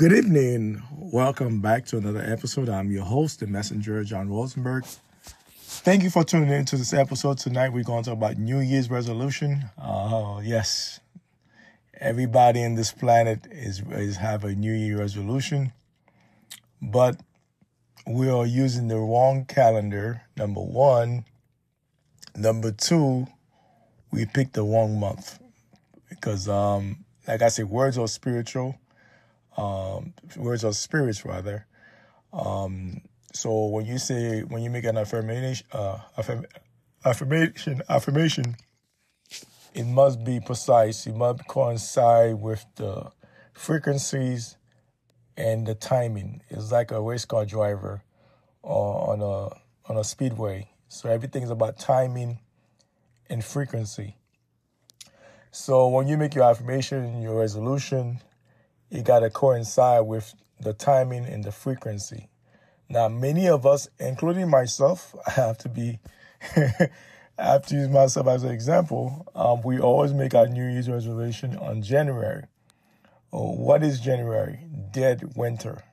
Good evening. Welcome back to another episode. I'm your host, the messenger, John Rosenberg. Thank you for tuning in to this episode. Tonight, we're going to talk about New Year's resolution. Uh, yes, everybody in this planet is, is have a New Year resolution, but we are using the wrong calendar, number one. Number two, we picked the wrong month because, um, like I said, words are spiritual. Um, words of spirits, rather. Um, so when you say when you make an affirmation, uh, affirm, affirmation, affirmation, it must be precise. It must coincide with the frequencies and the timing. It's like a race car driver on a on a speedway. So everything is about timing and frequency. So when you make your affirmation, your resolution, it got to coincide with the timing and the frequency. Now, many of us, including myself, I have to be, I have to use myself as an example. Um, we always make our New Year's resolution on January. Oh, what is January? Dead winter.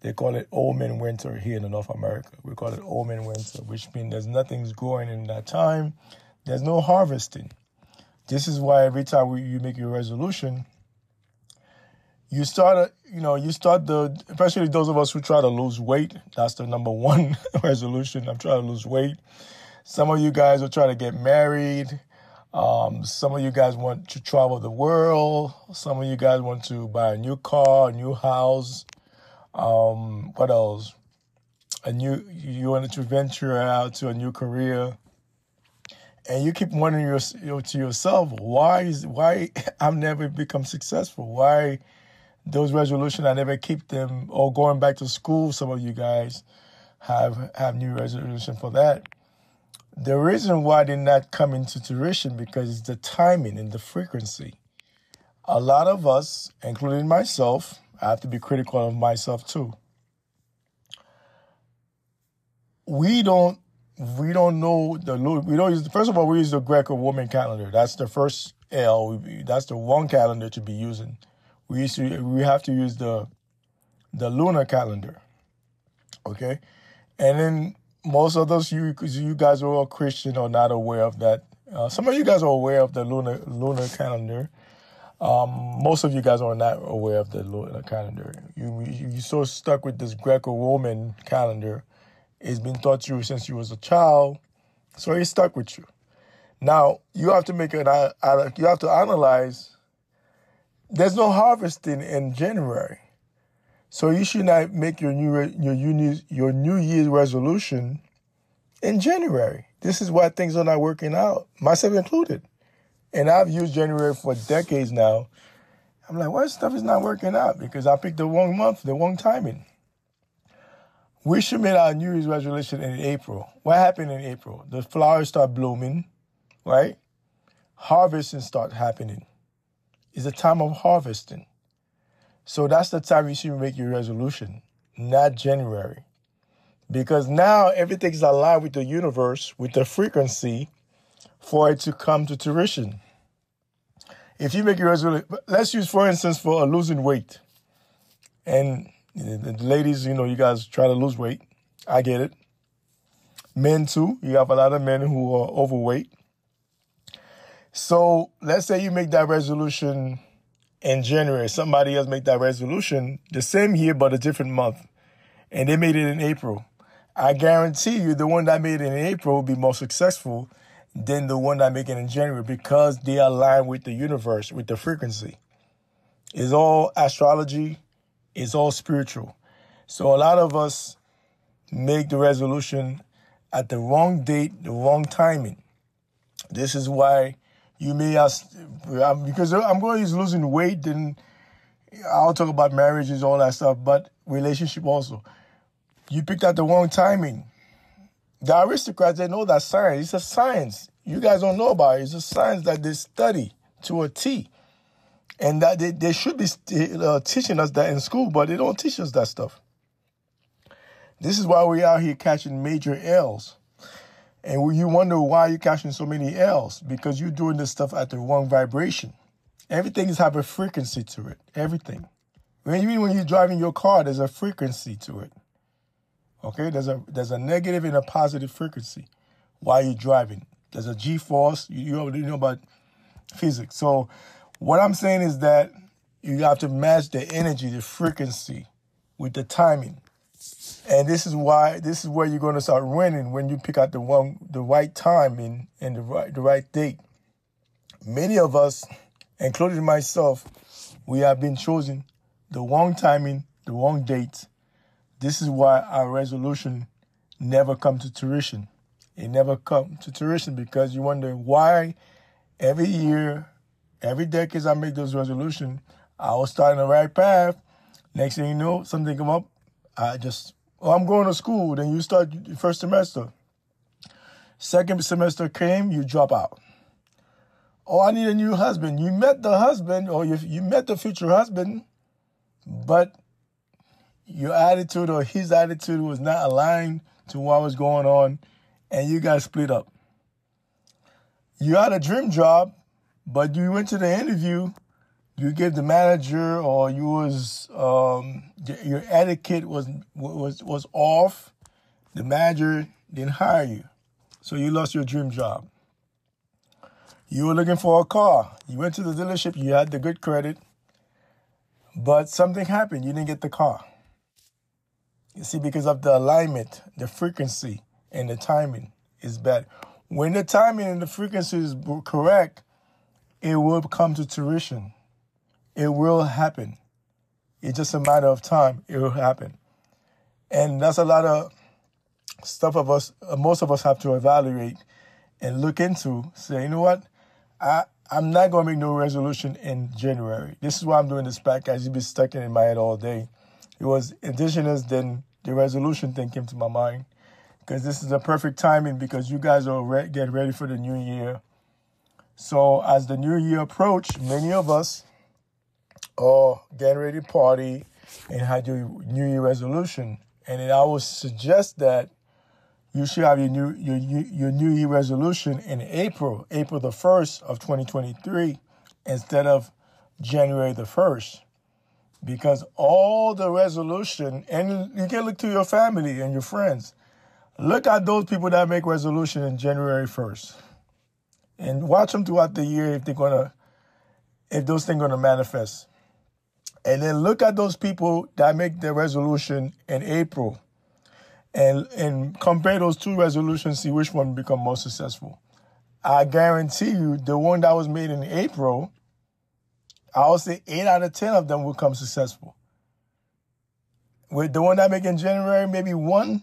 They call it omen winter here in North America. We call it omen winter, which means there's nothing's growing in that time. There's no harvesting. This is why every time you make your resolution, you start, you know, you start the, especially those of us who try to lose weight. That's the number one resolution. I'm trying to lose weight. Some of you guys are trying to get married. Um, some of you guys want to travel the world. Some of you guys want to buy a new car, a new house. Um, what else? A new you wanted to venture out to a new career, and you keep wondering your, to yourself, why is why I've never become successful? Why those resolutions I never keep them? Or going back to school, some of you guys have have new resolution for that. The reason why they're not coming to fruition because it's the timing and the frequency. A lot of us, including myself, I have to be critical of myself too. We don't we don't know the we don't use first of all we use the Greco-Roman calendar. That's the first L. That's the one calendar to be using. We used to we have to use the the lunar calendar. Okay, and then most of those you you guys are all Christian are not aware of that. Uh, some of you guys are aware of the lunar lunar calendar. Um, most of you guys are not aware of the lunar calendar. You you you so stuck with this Greco-Roman calendar. It's been taught to you since you was a child, so it's stuck with you. Now you have to make an you have to analyze. There's no harvesting in January, so you should not make your new your uni, your New Year's resolution in January. This is why things are not working out, myself included. And I've used January for decades now. I'm like, why stuff is not working out? Because I picked the wrong month, the wrong timing. We should make our New Year's resolution in April. What happened in April? The flowers start blooming, right? Harvesting start happening. It's a time of harvesting. So that's the time you should make your resolution, not January. Because now everything's aligned with the universe, with the frequency, for it to come to fruition. If you make your resolution, let's use for instance for losing weight, and the ladies, you know, you guys try to lose weight. I get it. Men too. You have a lot of men who are overweight. So let's say you make that resolution in January. Somebody else make that resolution the same year but a different month, and they made it in April. I guarantee you, the one that made it in April will be more successful than the one that make it in January because they align with the universe, with the frequency. It's all astrology, it's all spiritual. So a lot of us make the resolution at the wrong date, the wrong timing. This is why you may ask, because I'm going to use losing weight, then I'll talk about marriages, all that stuff, but relationship also. You picked out the wrong timing. The aristocrats, they know that science. It's a science. You guys don't know about it. It's a science that they study to a T. And that they, they should be uh, teaching us that in school, but they don't teach us that stuff. This is why we're out here catching major L's. And you wonder why you're catching so many L's because you're doing this stuff at the wrong vibration. Everything has a frequency to it. Everything. When you when you're driving your car, there's a frequency to it. Okay, there's a there's a negative and a positive frequency while you're driving. There's a G force. You, you already know about physics. So what I'm saying is that you have to match the energy, the frequency with the timing. And this is why this is where you're going to start winning when you pick out the one the right time and, and the right the right date. Many of us, including myself, we have been choosing the wrong timing, the wrong date. This is why our resolution never come to fruition. It never come to fruition because you wonder why every year, every decade I make those resolutions, I was starting the right path. Next thing you know, something come up. I just, oh, I'm going to school. Then you start first semester. Second semester came, you drop out. Oh, I need a new husband. You met the husband, or you, you met the future husband, but your attitude or his attitude was not aligned to what was going on, and you guys split up. You had a dream job, but you went to the interview you gave the manager or you was um, your etiquette was was was off. The manager didn't hire you, so you lost your dream job. You were looking for a car. You went to the dealership. You had the good credit, but something happened. You didn't get the car. You see, because of the alignment, the frequency, and the timing is bad. When the timing and the frequency is correct, it will come to fruition. It will happen. It's just a matter of time. It will happen. And that's a lot of stuff of us, uh, most of us have to evaluate and look into. Say, you know what? I, I'm not going to make no resolution in January. This is why I'm doing this podcast. You've been stuck in my head all day. It was indigenous, then the resolution thing came to my mind. Because this is the perfect timing because you guys are re- getting ready for the new year. So as the new year approach, many of us or getting ready to party and have your New Year resolution. And then I would suggest that you should have your new your your New Year resolution in April, April the first of 2023, instead of January the first, because all the resolution and you can look to your family and your friends. Look at those people that make resolution in January 1st, and watch them throughout the year if they're gonna if those things gonna manifest. And then look at those people that make the resolution in April and, and compare those two resolutions, see which one become more successful. I guarantee you the one that was made in April, I would say eight out of 10 of them will come successful. With the one that make in January, maybe one,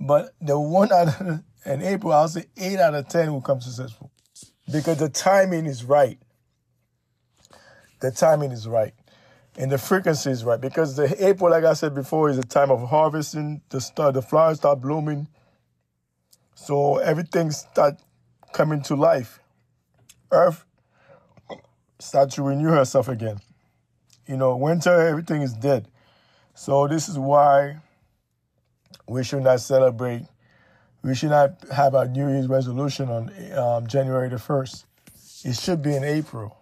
but the one out of, in April, I'll say eight out of 10 will come successful because the timing is right. The timing is right and the frequency is right because the April, like I said before, is a time of harvesting. The start, the flowers start blooming, so everything start coming to life. Earth start to renew herself again. You know, winter, everything is dead. So this is why we should not celebrate. We should not have our New Year's resolution on um, January the first. It should be in April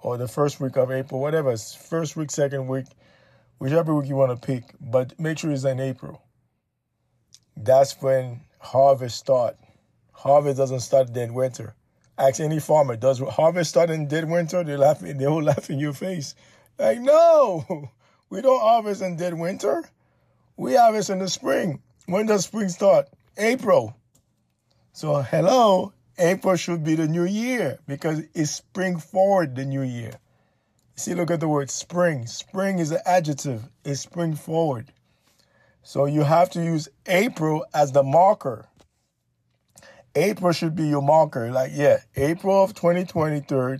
or the first week of April, whatever, first week, second week, whichever week you want to pick, but make sure it's in April. That's when harvest start. Harvest doesn't start dead winter. Ask any farmer, does harvest start in dead winter? They laugh, they will laugh in your face. Like, no, we don't harvest in dead winter. We harvest in the spring. When does spring start? April. So, hello, April should be the new year because it's spring forward the new year. See, look at the word spring. Spring is an adjective, it's spring forward. So you have to use April as the marker. April should be your marker. Like, yeah, April of 2023.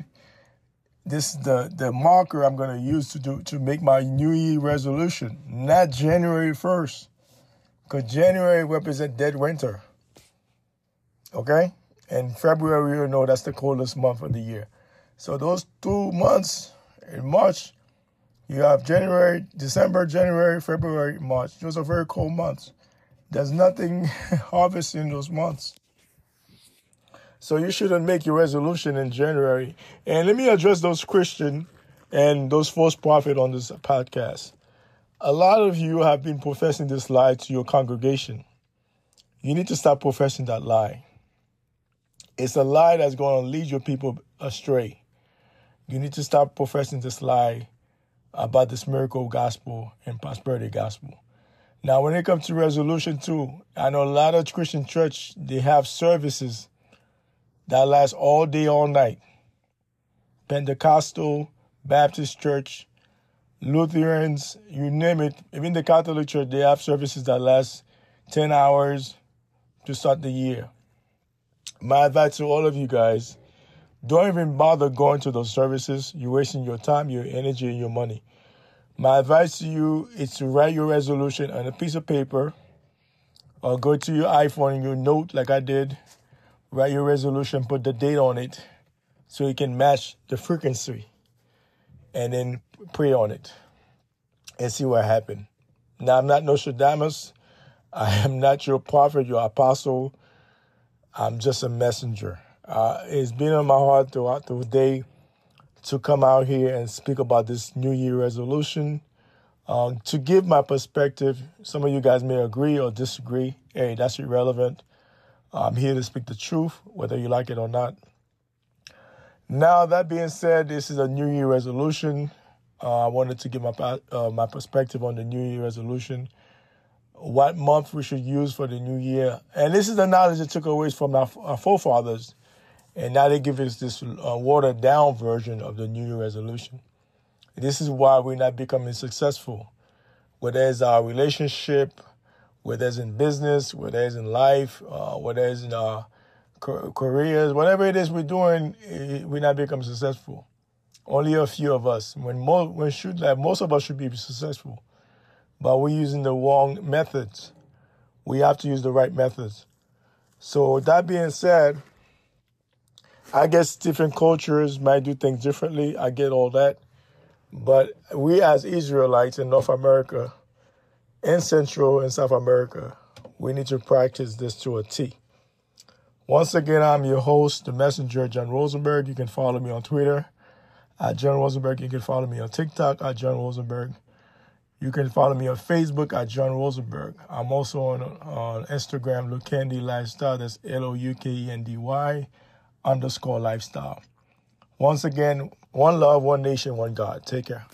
This is the, the marker I'm gonna use to do to make my New Year resolution, not January 1st. Because January represents dead winter. Okay? And February, you know, that's the coldest month of the year. So those two months in March, you have January, December, January, February, March. Those are very cold months. There's nothing harvest in those months. So you shouldn't make your resolution in January. And let me address those Christian and those false prophet on this podcast. a lot of you have been professing this lie to your congregation. You need to stop professing that lie. It's a lie that's going to lead your people astray. You need to stop professing this lie about this miracle gospel and prosperity gospel. Now, when it comes to resolution two, I know a lot of Christian church they have services that last all day, all night. Pentecostal, Baptist church, Lutherans, you name it. Even the Catholic Church, they have services that last 10 hours to start the year. My advice to all of you guys don't even bother going to those services. You're wasting your time, your energy, and your money. My advice to you is to write your resolution on a piece of paper or go to your iPhone and your note, like I did. Write your resolution, put the date on it so you can match the frequency and then pray on it and see what happens. Now, I'm not Nostradamus. I am not your prophet, your apostle. I'm just a messenger. Uh, it's been on my heart throughout the day to come out here and speak about this New Year resolution. Um, to give my perspective, some of you guys may agree or disagree. Hey, that's irrelevant. I'm here to speak the truth, whether you like it or not. Now, that being said, this is a New Year resolution. Uh, I wanted to give my uh, my perspective on the New Year resolution, what month we should use for the New Year, and this is the knowledge that took away from our, our forefathers, and now they give us this uh, watered down version of the New Year resolution. This is why we're not becoming successful, whether it's our relationship, whether it's in business, whether it's in life, uh, whether it's in our careers, whatever it is we're doing, we're not becoming successful. Only a few of us. When when should like most of us should be successful, but we're using the wrong methods. We have to use the right methods. So that being said, I guess different cultures might do things differently. I get all that. But we as Israelites in North America, in Central and South America, we need to practice this to a T. Once again, I'm your host, the messenger, John Rosenberg. You can follow me on Twitter at John Rosenberg. You can follow me on TikTok at John Rosenberg. You can follow me on Facebook at John Rosenberg. I'm also on, on Instagram, Loukendy Lifestyle. That's L O U K E N D Y underscore lifestyle. Once again, one love, one nation, one God. Take care.